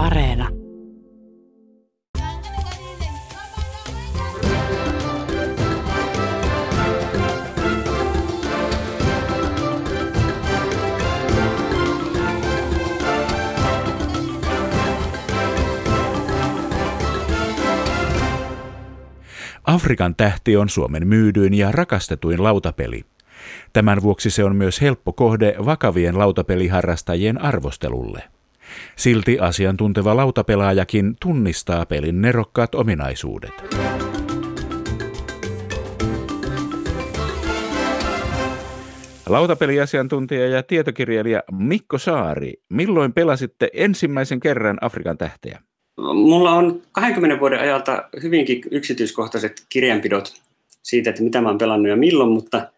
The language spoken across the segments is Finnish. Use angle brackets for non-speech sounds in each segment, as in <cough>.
Areena. Afrikan tähti on Suomen myydyin ja rakastetuin lautapeli. Tämän vuoksi se on myös helppo kohde vakavien lautapeliharrastajien arvostelulle. Silti asiantunteva lautapelaajakin tunnistaa pelin nerokkaat ominaisuudet. Lautapeliasiantuntija ja tietokirjailija Mikko Saari, milloin pelasitte ensimmäisen kerran Afrikan tähteä? Mulla on 20 vuoden ajalta hyvinkin yksityiskohtaiset kirjanpidot siitä, että mitä mä oon pelannut ja milloin, mutta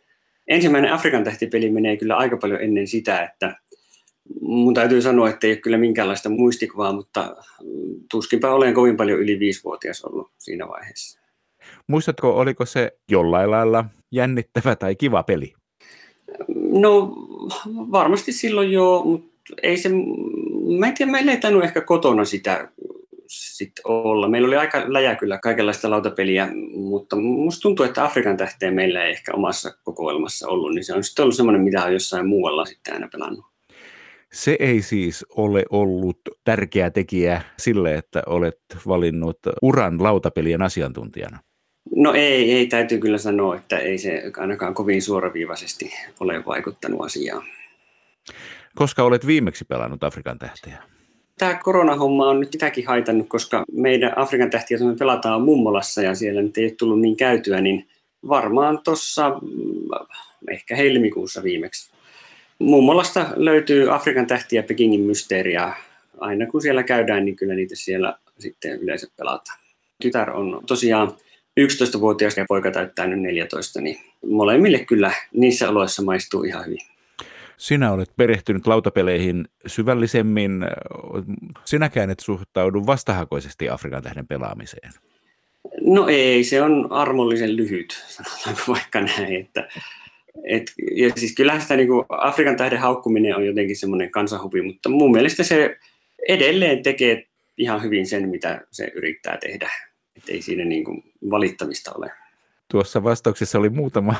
ensimmäinen Afrikan tähtipeli menee kyllä aika paljon ennen sitä, että mun täytyy sanoa, että ei ole kyllä minkäänlaista muistikuvaa, mutta tuskinpä olen kovin paljon yli viisivuotias ollut siinä vaiheessa. Muistatko, oliko se jollain lailla jännittävä tai kiva peli? No varmasti silloin joo, mutta ei se, mä en tiedä, ei tainnut ehkä kotona sitä sit olla. Meillä oli aika läjä kyllä kaikenlaista lautapeliä, mutta musta tuntuu, että Afrikan tähteä meillä ei ehkä omassa kokoelmassa ollut, niin se on sitten ollut semmoinen, mitä on jossain muualla sitten aina pelannut. Se ei siis ole ollut tärkeä tekijä sille, että olet valinnut uran lautapelien asiantuntijana. No ei, ei, täytyy kyllä sanoa, että ei se ainakaan kovin suoraviivaisesti ole vaikuttanut asiaan. Koska olet viimeksi pelannut Afrikan tähteä? Tämä koronahomma on nyt sitäkin haitannut, koska meidän Afrikan tähtiä, me pelataan Mummolassa ja siellä nyt ei ole tullut niin käytyä, niin varmaan tuossa mm, ehkä helmikuussa viimeksi. Mummolasta löytyy Afrikan tähtiä Pekingin mysteeriä. Aina kun siellä käydään, niin kyllä niitä siellä sitten yleensä pelataan. Tytär on tosiaan 11-vuotias ja poika täyttää nyt 14, niin molemmille kyllä niissä oloissa maistuu ihan hyvin. Sinä olet perehtynyt lautapeleihin syvällisemmin. Sinäkään et suhtaudu vastahakoisesti Afrikan tähden pelaamiseen. No ei, se on armollisen lyhyt, sanotaanko vaikka näin. Että, et, ja siis kyllähän sitä niin kuin Afrikan tähden haukkuminen on jotenkin semmoinen kansanhuvi, mutta mun mielestä se edelleen tekee ihan hyvin sen, mitä se yrittää tehdä. Et ei siinä niin kuin valittamista ole. Tuossa vastauksessa oli muutama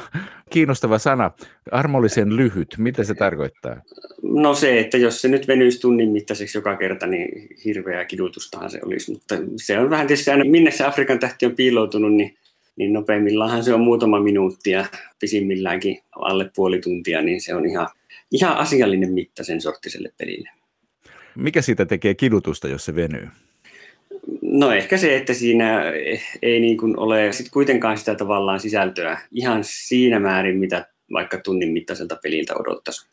kiinnostava sana. Armollisen lyhyt, mitä se tarkoittaa? No se, että jos se nyt venyisi tunnin mittaiseksi joka kerta, niin hirveää kidutustahan se olisi. Mutta se on vähän tietysti aina, minne se Afrikan tähti on piiloutunut, niin, niin nopeimmillaan se on muutama minuuttia, pisimmilläänkin alle puoli tuntia, niin se on ihan, ihan asiallinen mitta sen sorttiselle pelille. Mikä siitä tekee kidutusta, jos se venyy? No ehkä se, että siinä ei niin kuin ole sit kuitenkaan sitä tavallaan sisältöä ihan siinä määrin, mitä vaikka tunnin mittaiselta peliltä odottaisi.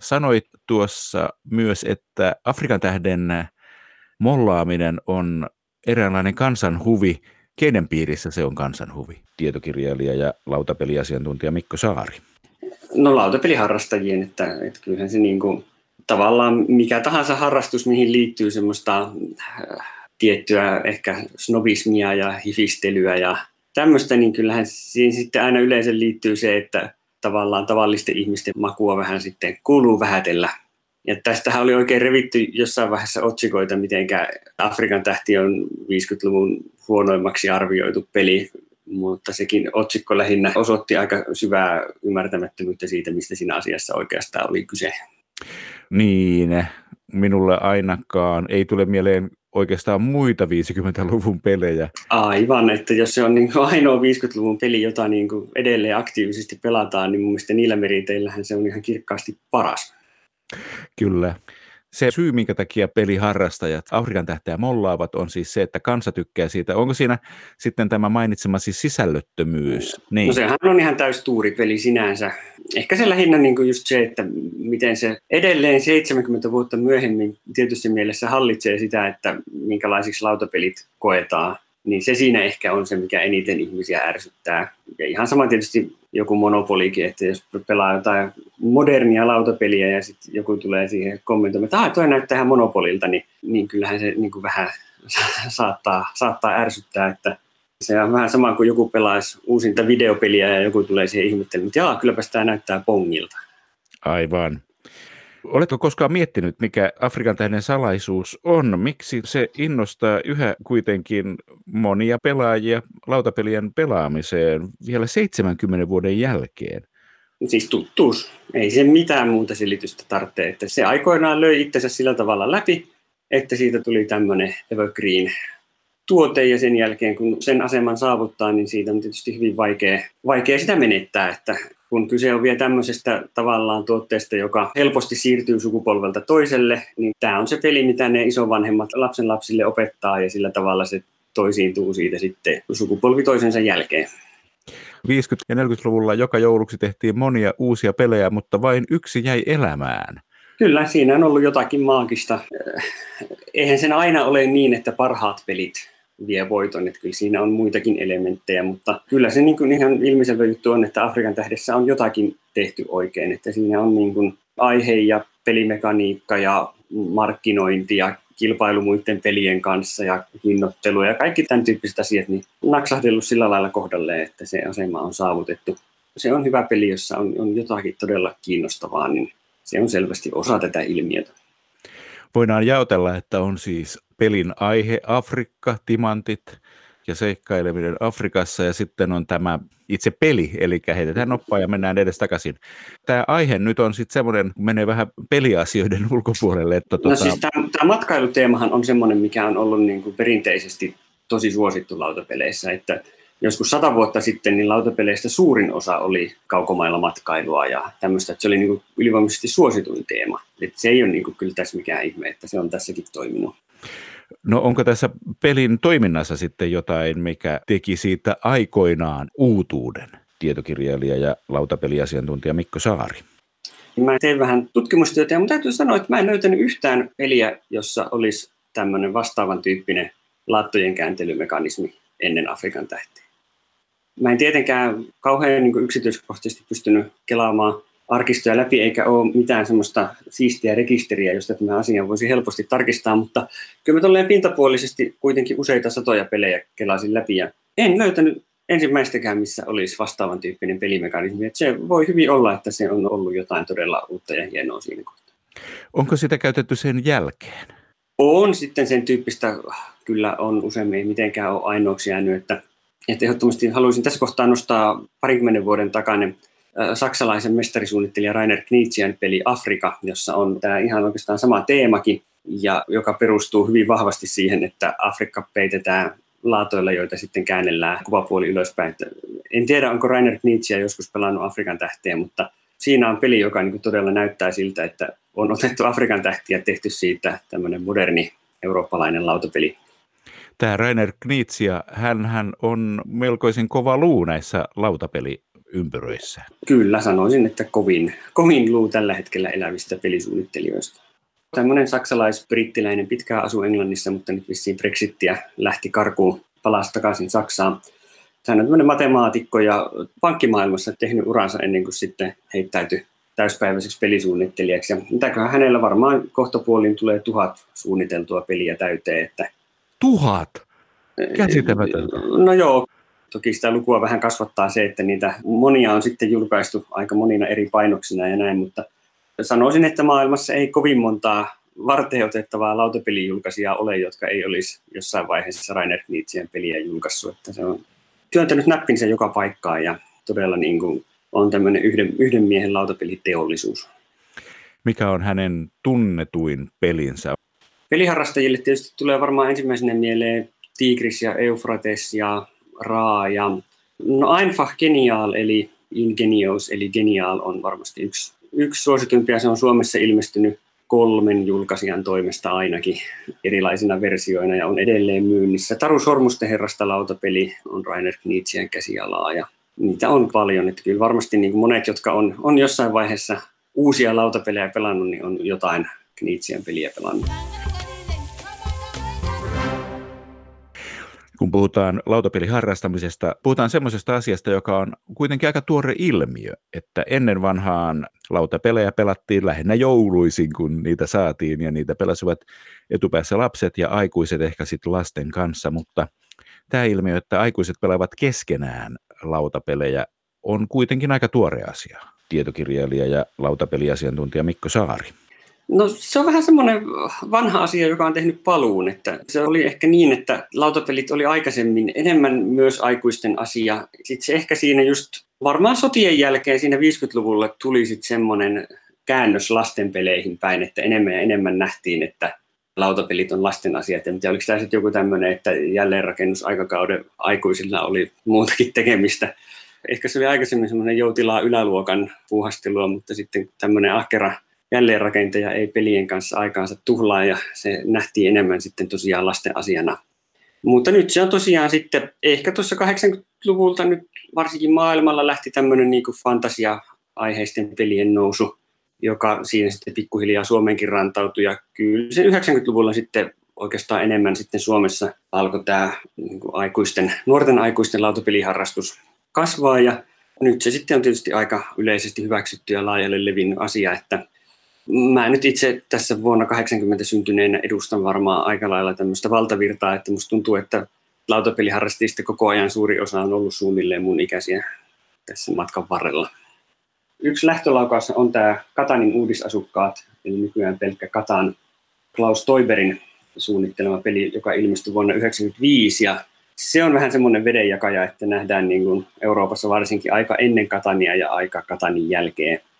Sanoit tuossa myös, että Afrikan tähden mollaaminen on eräänlainen kansanhuvi. Kenen piirissä se on kansanhuvi? Tietokirjailija ja lautapeliasiantuntija Mikko Saari. No lautapeliharrastajien, että, että kyllähän se niin kuin, tavallaan mikä tahansa harrastus, mihin liittyy semmoista tiettyä ehkä snobismia ja hifistelyä ja tämmöistä, niin kyllähän siinä sitten aina yleensä liittyy se, että tavallaan tavallisten ihmisten makua vähän sitten kuuluu vähätellä. Ja tästähän oli oikein revitty jossain vaiheessa otsikoita, miten Afrikan tähti on 50-luvun huonoimmaksi arvioitu peli, mutta sekin otsikko lähinnä osoitti aika syvää ymmärtämättömyyttä siitä, mistä siinä asiassa oikeastaan oli kyse. Niin, minulle ainakaan ei tule mieleen oikeastaan muita 50-luvun pelejä. Aivan, että jos se on niin ainoa 50-luvun peli, jota niin edelleen aktiivisesti pelataan, niin mun mielestä niillä meriteillähän se on ihan kirkkaasti paras. Kyllä. Se syy, minkä takia peliharrastajat Afrikan tähteä mollaavat, on siis se, että kansa tykkää siitä. Onko siinä sitten tämä mainitsemasi sisällöttömyys? Niin. No sehän on ihan täys peli sinänsä. Ehkä se lähinnä niin kuin just se, että miten se edelleen 70 vuotta myöhemmin tietysti mielessä hallitsee sitä, että minkälaisiksi lautapelit koetaan niin se siinä ehkä on se, mikä eniten ihmisiä ärsyttää. Ja ihan sama tietysti joku monopolikin, että jos pelaa jotain modernia lautapeliä ja sitten joku tulee siihen kommentoimaan, että toi näyttää ihan monopolilta, niin, niin kyllähän se niin kuin vähän <laughs> saattaa, saattaa ärsyttää, että se on vähän sama kuin joku pelaisi uusinta videopeliä ja joku tulee siihen ihmettelemään, että jaa, kylläpä tämä näyttää pongilta. Aivan. Oletko koskaan miettinyt, mikä Afrikan tähden salaisuus on? Miksi se innostaa yhä kuitenkin monia pelaajia lautapelien pelaamiseen vielä 70 vuoden jälkeen? Siis tuttuus. Ei se mitään muuta selitystä tarvitse. Että se aikoinaan löi itsensä sillä tavalla läpi, että siitä tuli tämmöinen evergreen tuote ja sen jälkeen kun sen aseman saavuttaa, niin siitä on tietysti hyvin vaikea, vaikea sitä menettää, että kun kyse on vielä tämmöisestä tavallaan tuotteesta, joka helposti siirtyy sukupolvelta toiselle, niin tämä on se peli, mitä ne isovanhemmat lapsen lapsille opettaa ja sillä tavalla se toisiintuu siitä sitten sukupolvi toisensa jälkeen. 50- ja 40-luvulla joka jouluksi tehtiin monia uusia pelejä, mutta vain yksi jäi elämään. Kyllä, siinä on ollut jotakin maagista. Eihän sen aina ole niin, että parhaat pelit vie voiton, että kyllä siinä on muitakin elementtejä, mutta kyllä se niin kuin ihan ilmiselvä juttu on, että Afrikan tähdessä on jotakin tehty oikein, että siinä on niin kuin aihe ja pelimekaniikka ja markkinointi ja kilpailu muiden pelien kanssa ja hinnoittelu ja kaikki tämän tyyppiset asiat, niin naksahdellut sillä lailla kohdalle, että se asema on saavutettu. Se on hyvä peli, jossa on, on jotakin todella kiinnostavaa, niin se on selvästi osa tätä ilmiötä. Voidaan jaotella, että on siis pelin aihe Afrikka, timantit ja seikkaileminen Afrikassa ja sitten on tämä itse peli, eli heitetään noppaa ja mennään edes takaisin. Tämä aihe nyt on sitten semmoinen, menee vähän peliasioiden <laughs> ulkopuolelle. Että no tuota... siis tämä, tämä matkailuteemahan on semmoinen, mikä on ollut niin kuin perinteisesti tosi suosittu lautapeleissä, että joskus sata vuotta sitten niin lautapeleistä suurin osa oli kaukomailla matkailua ja tämmöistä, että se oli niin ylivoimaisesti suosituin teema. Et se ei ole niin kuin kyllä tässä mikään ihme, että se on tässäkin toiminut. No onko tässä pelin toiminnassa sitten jotain, mikä teki siitä aikoinaan uutuuden? Tietokirjailija ja lautapeliasiantuntija Mikko Saari. Mä tein vähän tutkimustyötä mun täytyy sanoa, että mä en löytänyt yhtään peliä, jossa olisi tämmöinen vastaavan tyyppinen laattojen kääntelymekanismi ennen Afrikan tähtiä. Mä en tietenkään kauhean niin yksityiskohtaisesti pystynyt kelaamaan arkistoja läpi, eikä ole mitään semmoista siistiä rekisteriä, josta tämä asia voisi helposti tarkistaa, mutta kyllä mä tolleen pintapuolisesti kuitenkin useita satoja pelejä kelasin läpi ja en löytänyt ensimmäistäkään, missä olisi vastaavan tyyppinen pelimekanismi. Että se voi hyvin olla, että se on ollut jotain todella uutta ja hienoa siinä kohtaa. Onko sitä käytetty sen jälkeen? On sitten sen tyyppistä, kyllä on useammin ei mitenkään ole ainoaksi jäänyt, että, että ehdottomasti haluaisin tässä kohtaa nostaa parinkymmenen vuoden takainen saksalaisen mestarisuunnittelija Rainer Knizian peli Afrika, jossa on tämä ihan oikeastaan sama teemakin, ja joka perustuu hyvin vahvasti siihen, että Afrikka peitetään laatoilla, joita sitten käännellään kuvapuoli ylöspäin. En tiedä, onko Rainer Knizia joskus pelannut Afrikan tähtiä, mutta siinä on peli, joka niin todella näyttää siltä, että on otettu Afrikan tähtiä ja tehty siitä tämmöinen moderni eurooppalainen lautapeli. Tämä Rainer Knizia, hän, hän on melkoisen kova luu näissä lautapeli ympyröissä? Kyllä, sanoisin, että kovin, kovin luu tällä hetkellä elävistä pelisuunnittelijoista. Tämmöinen saksalais-brittiläinen pitkään asu Englannissa, mutta nyt vissiin Brexittiä lähti karkuun, palasi takaisin Saksaan. Hän on tämmöinen matemaatikko ja pankkimaailmassa tehnyt uransa ennen kuin sitten heittäytyi täyspäiväiseksi pelisuunnittelijaksi. Ja mitäköhän hänellä varmaan kohtapuoliin tulee tuhat suunniteltua peliä täyteen. Että... Tuhat? Käsittämätöntä. No joo, Toki sitä lukua vähän kasvattaa se, että niitä monia on sitten julkaistu aika monina eri painoksina ja näin, mutta sanoisin, että maailmassa ei kovin montaa varten otettavaa lautapelijulkaisijaa ole, jotka ei olisi jossain vaiheessa Rainer Knitzien peliä julkaissut. Että se on työntänyt näppinsä joka paikkaan ja todella niin kuin on tämmöinen yhden, yhden miehen lautapeliteollisuus. Mikä on hänen tunnetuin pelinsä? Peliharrastajille tietysti tulee varmaan ensimmäisenä mieleen Tigris ja Eufrates ja Ra ja no einfach genial eli ingenious eli genial on varmasti yksi, yksi suosituimpia. Se on Suomessa ilmestynyt kolmen julkaisijan toimesta ainakin erilaisina versioina ja on edelleen myynnissä. Taru Sormusten herrasta lautapeli on Rainer Knizian käsialaa ja niitä on paljon. Että kyllä varmasti niin monet, jotka on, on jossain vaiheessa uusia lautapelejä pelannut, niin on jotain Knizian peliä pelannut. Kun puhutaan lautapeliharrastamisesta, puhutaan semmoisesta asiasta, joka on kuitenkin aika tuore ilmiö, että ennen vanhaan lautapelejä pelattiin lähinnä jouluisin, kun niitä saatiin ja niitä pelasivat etupäässä lapset ja aikuiset ehkä sitten lasten kanssa, mutta tämä ilmiö, että aikuiset pelaavat keskenään lautapelejä, on kuitenkin aika tuore asia. Tietokirjailija ja lautapeliasiantuntija Mikko Saari. No se on vähän semmoinen vanha asia, joka on tehnyt paluun. Että se oli ehkä niin, että lautapelit oli aikaisemmin enemmän myös aikuisten asia. Sitten se ehkä siinä just varmaan sotien jälkeen siinä 50-luvulla tuli sitten semmoinen käännös lastenpeleihin päin, että enemmän ja enemmän nähtiin, että lautapelit on lasten asia. En tiedä, oliko tämä sitten joku tämmöinen, että jälleenrakennusaikakauden aikuisilla oli muutakin tekemistä. Ehkä se oli aikaisemmin semmoinen joutilaa yläluokan puuhastelua, mutta sitten tämmöinen ahkera jälleenrakentaja ei pelien kanssa aikaansa tuhlaa ja se nähtiin enemmän sitten tosiaan lasten asiana. Mutta nyt se on tosiaan sitten, ehkä tuossa 80-luvulta nyt varsinkin maailmalla lähti tämmöinen niin fantasia-aiheisten pelien nousu, joka siinä sitten pikkuhiljaa Suomenkin rantautui. Ja kyllä se 90-luvulla sitten oikeastaan enemmän sitten Suomessa alkoi tämä niin aikuisten, nuorten aikuisten lautapeliharrastus kasvaa ja nyt se sitten on tietysti aika yleisesti hyväksytty ja laajalle levinnyt asia, että Mä nyt itse tässä vuonna 80 syntyneenä edustan varmaan aika lailla tämmöistä valtavirtaa, että musta tuntuu, että lautapeliharrastajista koko ajan suuri osa on ollut suunnilleen mun ikäisiä tässä matkan varrella. Yksi lähtölaukaus on tämä Katanin uudisasukkaat, eli nykyään pelkkä Katan Klaus Toiberin suunnittelema peli, joka ilmestyi vuonna 1995. Ja se on vähän semmoinen vedenjakaja, että nähdään niin kuin Euroopassa varsinkin aika ennen Katania ja aika Katanin jälkeen –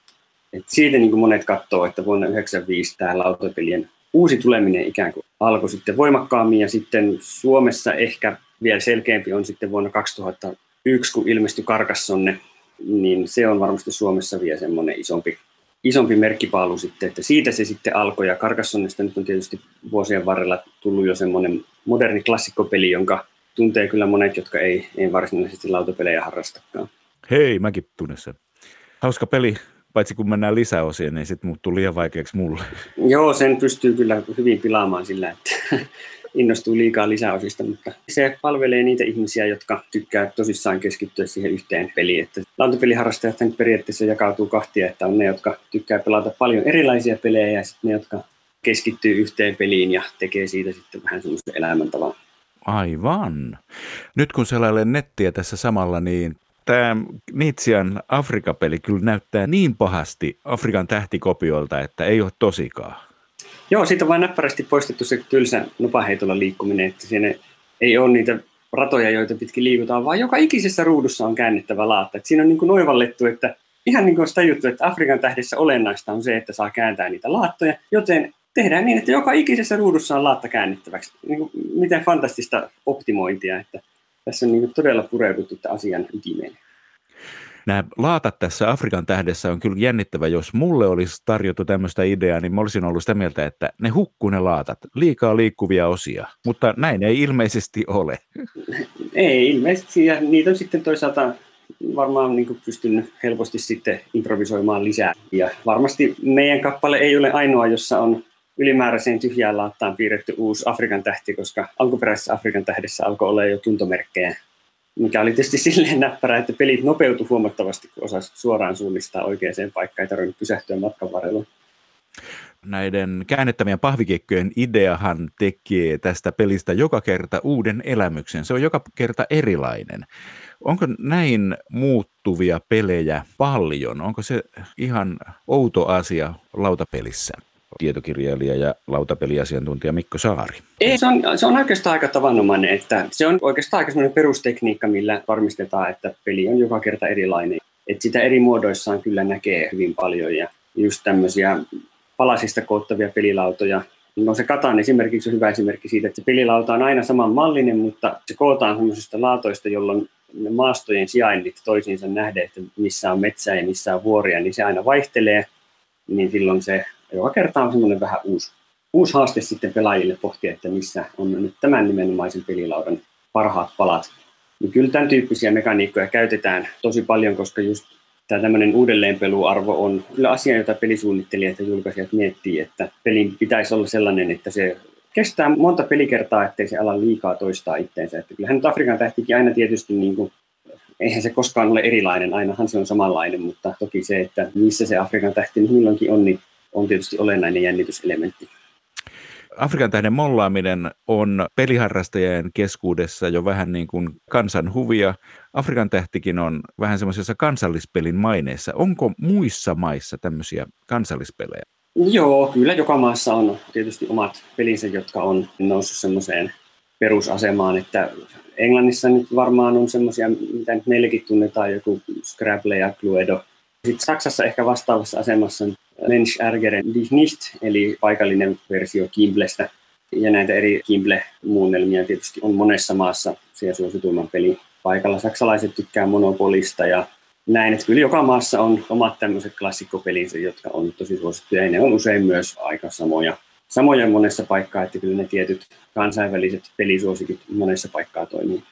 et siitä niin kuin monet katsoo, että vuonna 1995 tämä lautapelien uusi tuleminen ikään kuin alkoi sitten voimakkaammin ja sitten Suomessa ehkä vielä selkeämpi on sitten vuonna 2001, kun ilmestyi Karkassonne, niin se on varmasti Suomessa vielä semmoinen isompi, isompi merkkipaalu sitten, että siitä se sitten alkoi ja Karkassonnesta nyt on tietysti vuosien varrella tullut jo semmoinen moderni klassikkopeli, jonka tuntee kyllä monet, jotka ei, ei varsinaisesti lautapelejä harrastakaan. Hei, mäkin tunnen sen. Hauska peli, paitsi kun mennään lisäosien, niin sitten muuttuu liian vaikeaksi mulle. Joo, sen pystyy kyllä hyvin pilaamaan sillä, että <laughs> innostuu liikaa lisäosista, mutta se palvelee niitä ihmisiä, jotka tykkää tosissaan keskittyä siihen yhteen peliin. Että lautapeliharrastajat periaatteessa jakautuu kahtia, että on ne, jotka tykkää pelata paljon erilaisia pelejä ja sitten ne, jotka keskittyy yhteen peliin ja tekee siitä sitten vähän semmoisen elämäntavan. Aivan. Nyt kun selailen nettiä tässä samalla, niin tämä Nitsian Afrikapeli kyllä näyttää niin pahasti Afrikan tähtikopioilta, että ei ole tosikaan. Joo, siitä on vain näppärästi poistettu se tylsä nopaheitolla liikkuminen, että siinä ei ole niitä ratoja, joita pitkin liikutaan, vaan joka ikisessä ruudussa on käännettävä laatta. Et siinä on niin kuin noivallettu, että ihan niin kuin sitä juttu, että Afrikan tähdessä olennaista on se, että saa kääntää niitä laattoja, joten tehdään niin, että joka ikisessä ruudussa on laatta käännettäväksi. Niin kuin, miten fantastista optimointia, että tässä on niin todella pureuduttu asian ytimeen. Nämä laatat tässä Afrikan tähdessä on kyllä jännittävä. Jos mulle olisi tarjottu tämmöistä ideaa, niin mä olisin ollut sitä mieltä, että ne hukkuu ne laatat. Liikaa liikkuvia osia. Mutta näin ei ilmeisesti ole. Ei ilmeisesti. Ja niitä on sitten toisaalta varmaan niin pystynyt helposti sitten improvisoimaan lisää. Ja varmasti meidän kappale ei ole ainoa, jossa on ylimääräiseen tyhjään laattaan piirretty uusi Afrikan tähti, koska alkuperäisessä Afrikan tähdessä alkoi olla jo tuntomerkkejä, mikä oli tietysti silleen näppärä, että pelit nopeutu huomattavasti, kun osasi suoraan suunnistaa oikeaan paikkaan, ei tarvinnut pysähtyä matkan varrella. Näiden käännettävien pahvikekkojen ideahan tekee tästä pelistä joka kerta uuden elämyksen. Se on joka kerta erilainen. Onko näin muuttuvia pelejä paljon? Onko se ihan outo asia lautapelissä? Tietokirjailija ja lautapeliasiantuntija Mikko Saari. Ei, se on, se on oikeastaan aika tavanomainen, että se on oikeastaan aika sellainen perustekniikka, millä varmistetaan, että peli on joka kerta erilainen. Että sitä eri muodoissaan kyllä näkee hyvin paljon ja just tämmöisiä palasista koottavia pelilautoja. No se Katan esimerkiksi on hyvä esimerkki siitä, että se pelilauta on aina saman mallinen, mutta se kootaan semmoisista laatoista, jolloin ne maastojen sijainnit toisiinsa nähdään, että missä on metsää ja missä on vuoria, niin se aina vaihtelee, niin silloin se joka kerta on semmoinen vähän uusi, uusi haaste sitten pelaajille pohtia, että missä on nyt tämän nimenomaisen pelilaudan parhaat palat. Niin kyllä tämän tyyppisiä mekaniikkoja käytetään tosi paljon, koska just tämä tämmöinen uudelleenpeluarvo on kyllä asia, jota pelisuunnittelijat ja julkaisijat miettii, että pelin pitäisi olla sellainen, että se kestää monta pelikertaa, ettei se ala liikaa toistaa itteensä. Että kyllähän nyt Afrikan tähtikin aina tietysti, niin kuin, eihän se koskaan ole erilainen, ainahan se on samanlainen, mutta toki se, että missä se Afrikan tähti milloinkin on, niin on tietysti olennainen jännityselementti. Afrikan tähden mollaaminen on peliharrastajien keskuudessa jo vähän niin kuin kansanhuvia. Afrikan tähtikin on vähän semmoisessa kansallispelin maineessa. Onko muissa maissa tämmöisiä kansallispelejä? Joo, kyllä joka maassa on tietysti omat pelinsä, jotka on noussut semmoiseen perusasemaan, että Englannissa nyt varmaan on semmoisia, mitä nyt meillekin tunnetaan, joku Scrabble ja Cluedo. Sitten Saksassa ehkä vastaavassa asemassa on Mensch ärgeren dich nicht, eli paikallinen versio Kimblestä. Ja näitä eri Kimble-muunnelmia tietysti on monessa maassa siellä suosituimman peli paikalla. Saksalaiset tykkää Monopolista ja näin, että kyllä joka maassa on omat tämmöiset klassikkopelinsä, jotka on tosi suosittuja ja ne on usein myös aika samoja. Samoja monessa paikkaa, että kyllä ne tietyt kansainväliset pelisuosikit monessa paikkaa toimii.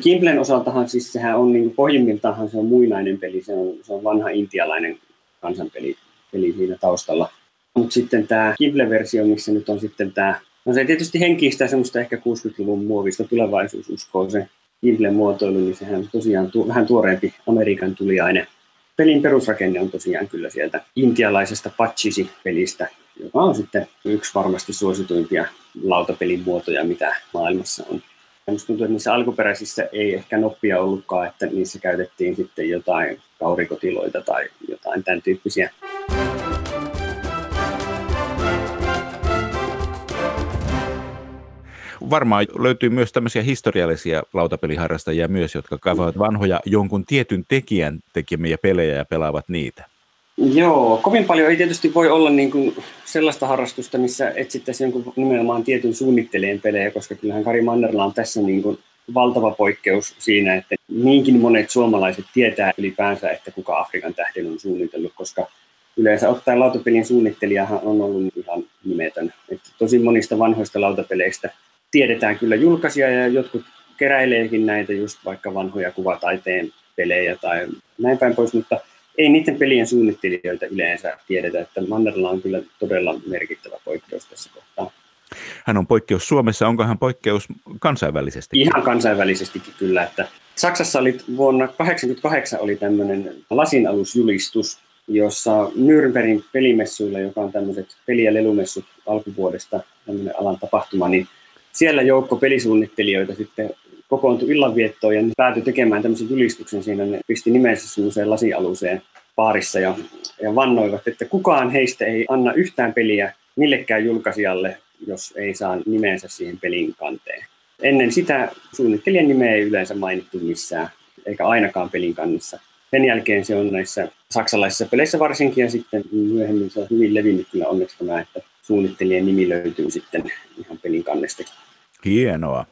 Kimblen osaltahan siis sehän on niin pohjimmiltaan se on muinainen peli, se on, se on vanha intialainen kansanpeli peli siinä taustalla. Mutta sitten tämä Kimble-versio, missä nyt on sitten tämä, no se tietysti henkistä semmoista ehkä 60-luvun muovista tulevaisuususkoa se Gimplen muotoilu, niin sehän tosiaan tu- vähän tuoreempi Amerikan tuliaine. Pelin perusrakenne on tosiaan kyllä sieltä intialaisesta Pachisi-pelistä, joka on sitten yksi varmasti suosituimpia lautapelin muotoja, mitä maailmassa on. Minusta tuntuu, että niissä alkuperäisissä ei ehkä noppia ollutkaan, että niissä käytettiin sitten jotain kaurikotiloita tai jotain tämän tyyppisiä varmaan löytyy myös tämmöisiä historiallisia lautapeliharrastajia myös, jotka kaivavat vanhoja jonkun tietyn tekijän tekemiä pelejä ja pelaavat niitä. Joo, kovin paljon ei tietysti voi olla niin kuin sellaista harrastusta, missä etsittäisiin jonkun nimenomaan tietyn suunnittelijan pelejä, koska kyllähän Kari Mannerla on tässä niin kuin valtava poikkeus siinä, että niinkin monet suomalaiset tietää ylipäänsä, että kuka Afrikan tähden on suunnitellut, koska yleensä ottaen lautapelin suunnittelijahan on ollut ihan nimetön. Että tosi monista vanhoista lautapeleistä tiedetään kyllä julkaisia ja jotkut keräileekin näitä just vaikka vanhoja kuvataiteen pelejä tai näin päin pois, mutta ei niiden pelien suunnittelijoilta yleensä tiedetä, että Mannerla on kyllä todella merkittävä poikkeus tässä kohtaa. Hän on poikkeus Suomessa, onko hän poikkeus kansainvälisesti? Ihan kansainvälisestikin kyllä, että Saksassa oli vuonna 1988 oli tämmöinen lasinalusjulistus, jossa Nürnbergin pelimessuilla, joka on tämmöiset peli- ja lelumessut alkuvuodesta, tämmöinen alan tapahtuma, niin siellä joukko pelisuunnittelijoita sitten kokoontui illanviettoon ja päätyi tekemään tämmöisen julistuksen siinä. Ne pisti nimensä semmoiseen lasialuseen paarissa ja, ja vannoivat, että kukaan heistä ei anna yhtään peliä millekään julkaisijalle, jos ei saa nimensä siihen pelin kanteen. Ennen sitä suunnittelijan nimeä ei yleensä mainittu missään, eikä ainakaan pelin kannessa. Sen jälkeen se on näissä saksalaisissa peleissä varsinkin, ja sitten myöhemmin se on hyvin levinnyt kyllä onneksi tämä, että suunnittelijan nimi löytyy sitten ihan pelin kannestakin. Hienoa.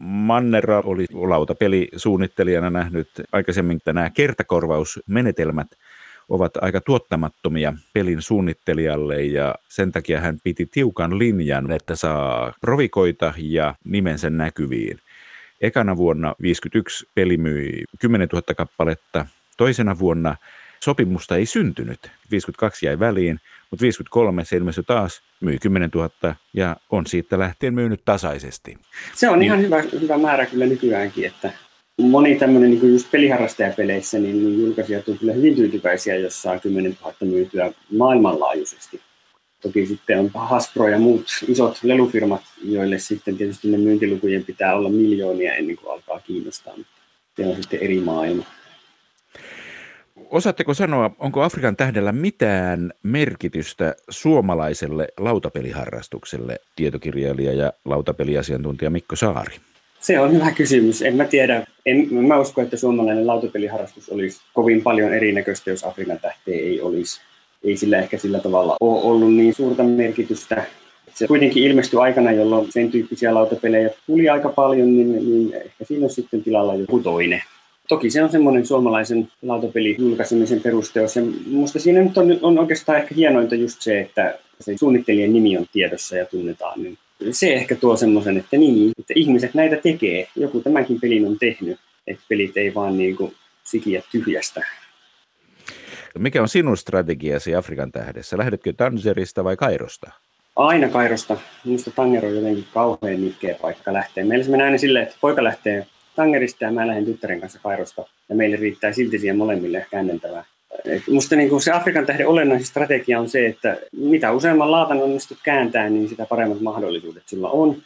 Mannerra oli lautapelisuunnittelijana nähnyt aikaisemmin, että nämä kertakorvausmenetelmät ovat aika tuottamattomia pelin suunnittelijalle ja sen takia hän piti tiukan linjan, että saa provikoita ja nimensä näkyviin. Ekana vuonna 51 peli myi 10 000 kappaletta, toisena vuonna sopimusta ei syntynyt. 52 jäi väliin, mutta 53 se ilmestyi taas, myi 10 000 ja on siitä lähtien myynyt tasaisesti. Se on niin. ihan hyvä, hyvä määrä kyllä nykyäänkin, että moni tämmöinen niin just peliharrastajapeleissä, niin, niin julkaisijat on kyllä hyvin tyytyväisiä, jos saa 10 000 myytyä maailmanlaajuisesti. Toki sitten on Hasbro ja muut isot lelufirmat, joille sitten tietysti ne myyntilukujen pitää olla miljoonia ennen kuin alkaa kiinnostaa. Se on sitten eri maailma osaatteko sanoa, onko Afrikan tähdellä mitään merkitystä suomalaiselle lautapeliharrastukselle, tietokirjailija ja lautapeliasiantuntija Mikko Saari? Se on hyvä kysymys. En mä tiedä. En, mä usko, että suomalainen lautapeliharrastus olisi kovin paljon erinäköistä, jos Afrikan tähteä ei olisi. Ei sillä ehkä sillä tavalla ole ollut niin suurta merkitystä. Se kuitenkin ilmestyi aikana, jolloin sen tyyppisiä lautapelejä tuli aika paljon, niin, niin ehkä siinä on sitten tilalla joku toinen. Toki se on semmoinen suomalaisen lautapeli julkaisemisen perusteos. Ja minusta siinä nyt on, on oikeastaan ehkä hienointa just se, että se suunnittelijan nimi on tiedossa ja tunnetaan. Niin se ehkä tuo semmoisen, että niin, että ihmiset näitä tekee. Joku tämänkin pelin on tehnyt, että pelit ei vaan niin kuin sikiä tyhjästä. Mikä on sinun strategiasi Afrikan tähdessä? Lähdetkö Tangerista vai Kairosta? Aina Kairosta. Minusta Tanger on jotenkin kauhean nihkeä paikka lähteä. Meillä se menee aina silleen, että poika lähtee Tangerista ja mä lähden tyttären kanssa Kairosta. Ja meille riittää silti siihen molemmille käännettävää. Minusta niin se Afrikan tähden olennaisin strategia on se, että mitä useamman laatan onnistut kääntää, niin sitä paremmat mahdollisuudet sillä on.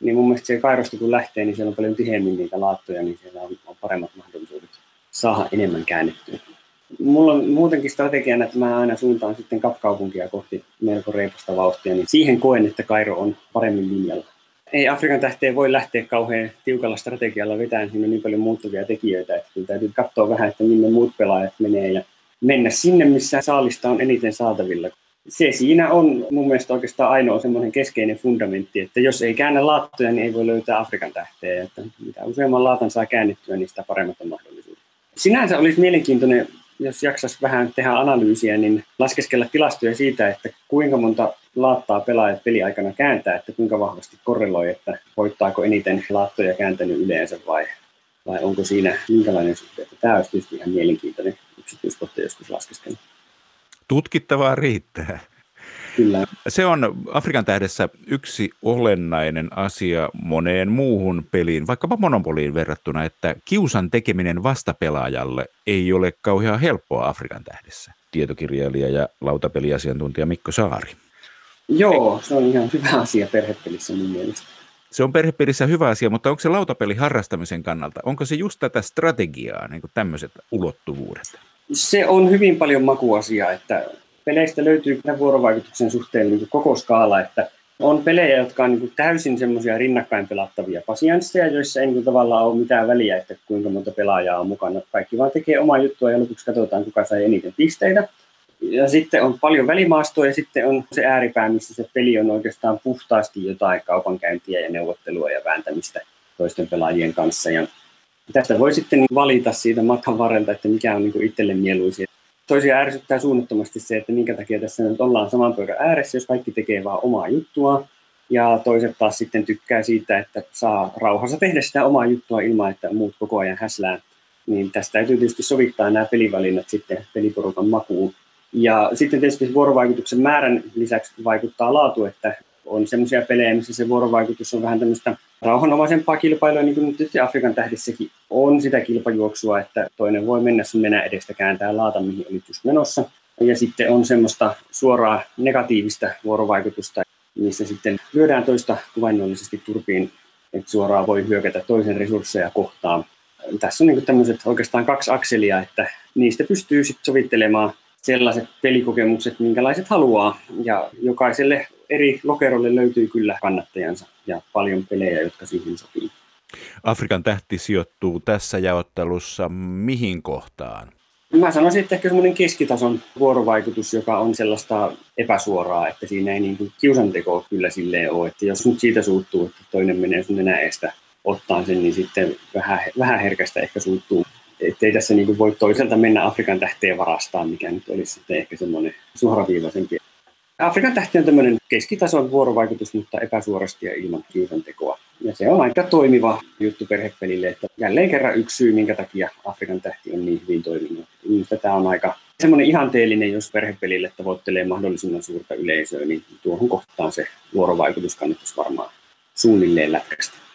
Niin mun mielestä se Kairosta kun lähtee, niin siellä on paljon tiheämmin niitä laattoja, niin siellä on paremmat mahdollisuudet saada enemmän käännettyä. mulla on muutenkin strategiana, että mä aina suuntaan sitten kapkaupunkia kohti melko reipasta vauhtia, niin siihen koen, että Kairo on paremmin linjalla. Ei Afrikan tähteen voi lähteä kauhean tiukalla strategialla vetämään, siinä on niin paljon muuttuvia tekijöitä, että kyllä täytyy katsoa vähän, että minne muut pelaajat menee ja mennä sinne, missä saalista on eniten saatavilla. Se siinä on mun mielestä oikeastaan ainoa semmoinen keskeinen fundamentti, että jos ei käännä laattoja, niin ei voi löytää Afrikan tähteä. Että mitä useamman laatan saa käännettyä, niin sitä paremmat on mahdollisuudet. Sinänsä olisi mielenkiintoinen jos jaksaisi vähän tehdä analyysiä, niin laskeskella tilastoja siitä, että kuinka monta laattaa pelaajat peliaikana kääntää, että kuinka vahvasti korreloi, että voittaako eniten laattoja kääntänyt yleensä vai, vai onko siinä minkälainen suhde. Tämä olisi tietysti ihan mielenkiintoinen yksityiskohta joskus laskeskella. Tutkittavaa riittää. Kyllä. Se on Afrikan tähdessä yksi olennainen asia moneen muuhun peliin, vaikkapa Monopoliin verrattuna, että kiusan tekeminen vastapelaajalle ei ole kauhean helppoa Afrikan tähdessä. Tietokirjailija ja lautapeliasiantuntija Mikko Saari. Joo, se on ihan hyvä asia perhepelissä mun mielestä. Se on perhepelissä hyvä asia, mutta onko se lautapeli harrastamisen kannalta, onko se just tätä strategiaa, niin kuin tämmöiset ulottuvuudet? Se on hyvin paljon makuasia, että peleistä löytyy kyllä vuorovaikutuksen suhteen niin koko skaala, että on pelejä, jotka on niin täysin semmoisia rinnakkain pelattavia pasiansseja, joissa ei niin tavallaan ole mitään väliä, että kuinka monta pelaajaa on mukana. Kaikki vaan tekee omaa juttua ja lopuksi katsotaan, kuka sai eniten pisteitä. Ja sitten on paljon välimaastoa ja sitten on se ääripää, missä se peli on oikeastaan puhtaasti jotain kaupankäyntiä ja neuvottelua ja vääntämistä toisten pelaajien kanssa. Ja tästä voi sitten valita siitä matkan varrelta, että mikä on niin itselle mieluisia toisia ärsyttää suunnattomasti se, että minkä takia tässä nyt ollaan saman pöydän ääressä, jos kaikki tekee vaan omaa juttua. Ja toiset taas sitten tykkää siitä, että saa rauhassa tehdä sitä omaa juttua ilman, että muut koko ajan häslää. Niin tästä täytyy tietysti sovittaa nämä pelivalinnat sitten peliporukan makuun. Ja sitten tietysti vuorovaikutuksen määrän lisäksi vaikuttaa laatu, että on semmoisia pelejä, missä se vuorovaikutus on vähän tämmöistä rauhanomaisempaa kilpailua, niin kuin nyt tietysti Afrikan tähdissäkin on sitä kilpajuoksua, että toinen voi mennä sun nenä edestä kääntää laata, mihin oli just menossa. Ja sitten on semmoista suoraa negatiivista vuorovaikutusta, missä sitten lyödään toista kuvainnollisesti turpiin, että suoraan voi hyökätä toisen resursseja kohtaan. Tässä on niin tämmöiset oikeastaan kaksi akselia, että niistä pystyy sitten sovittelemaan sellaiset pelikokemukset, minkälaiset haluaa. Ja jokaiselle eri lokerolle löytyy kyllä kannattajansa ja paljon pelejä, jotka siihen sopii. Afrikan tähti sijoittuu tässä jaottelussa mihin kohtaan? Mä sanoisin, että ehkä semmoinen keskitason vuorovaikutus, joka on sellaista epäsuoraa, että siinä ei niin kuin kiusanteko kyllä silleen ole, että jos nyt siitä suuttuu, että toinen menee sun nenäestä ottaa sen, niin sitten vähän, vähän herkästä ehkä suuttuu. Että ei tässä niin voi toiselta mennä Afrikan tähteen varastaan, mikä nyt olisi sitten ehkä semmoinen suoraviivaisempi Afrikan tähti on tämmöinen keskitason vuorovaikutus, mutta epäsuorasti ja ilman kiusantekoa. Ja se on aika toimiva juttu perhepelille, että jälleen kerran yksi syy, minkä takia Afrikan tähti on niin hyvin toiminut. Minusta tämä on aika semmoinen ihanteellinen, jos perhepelille tavoittelee mahdollisimman suurta yleisöä, niin tuohon kohtaan se vuorovaikutus kannattaisi varmaan suunnilleen lätkästä.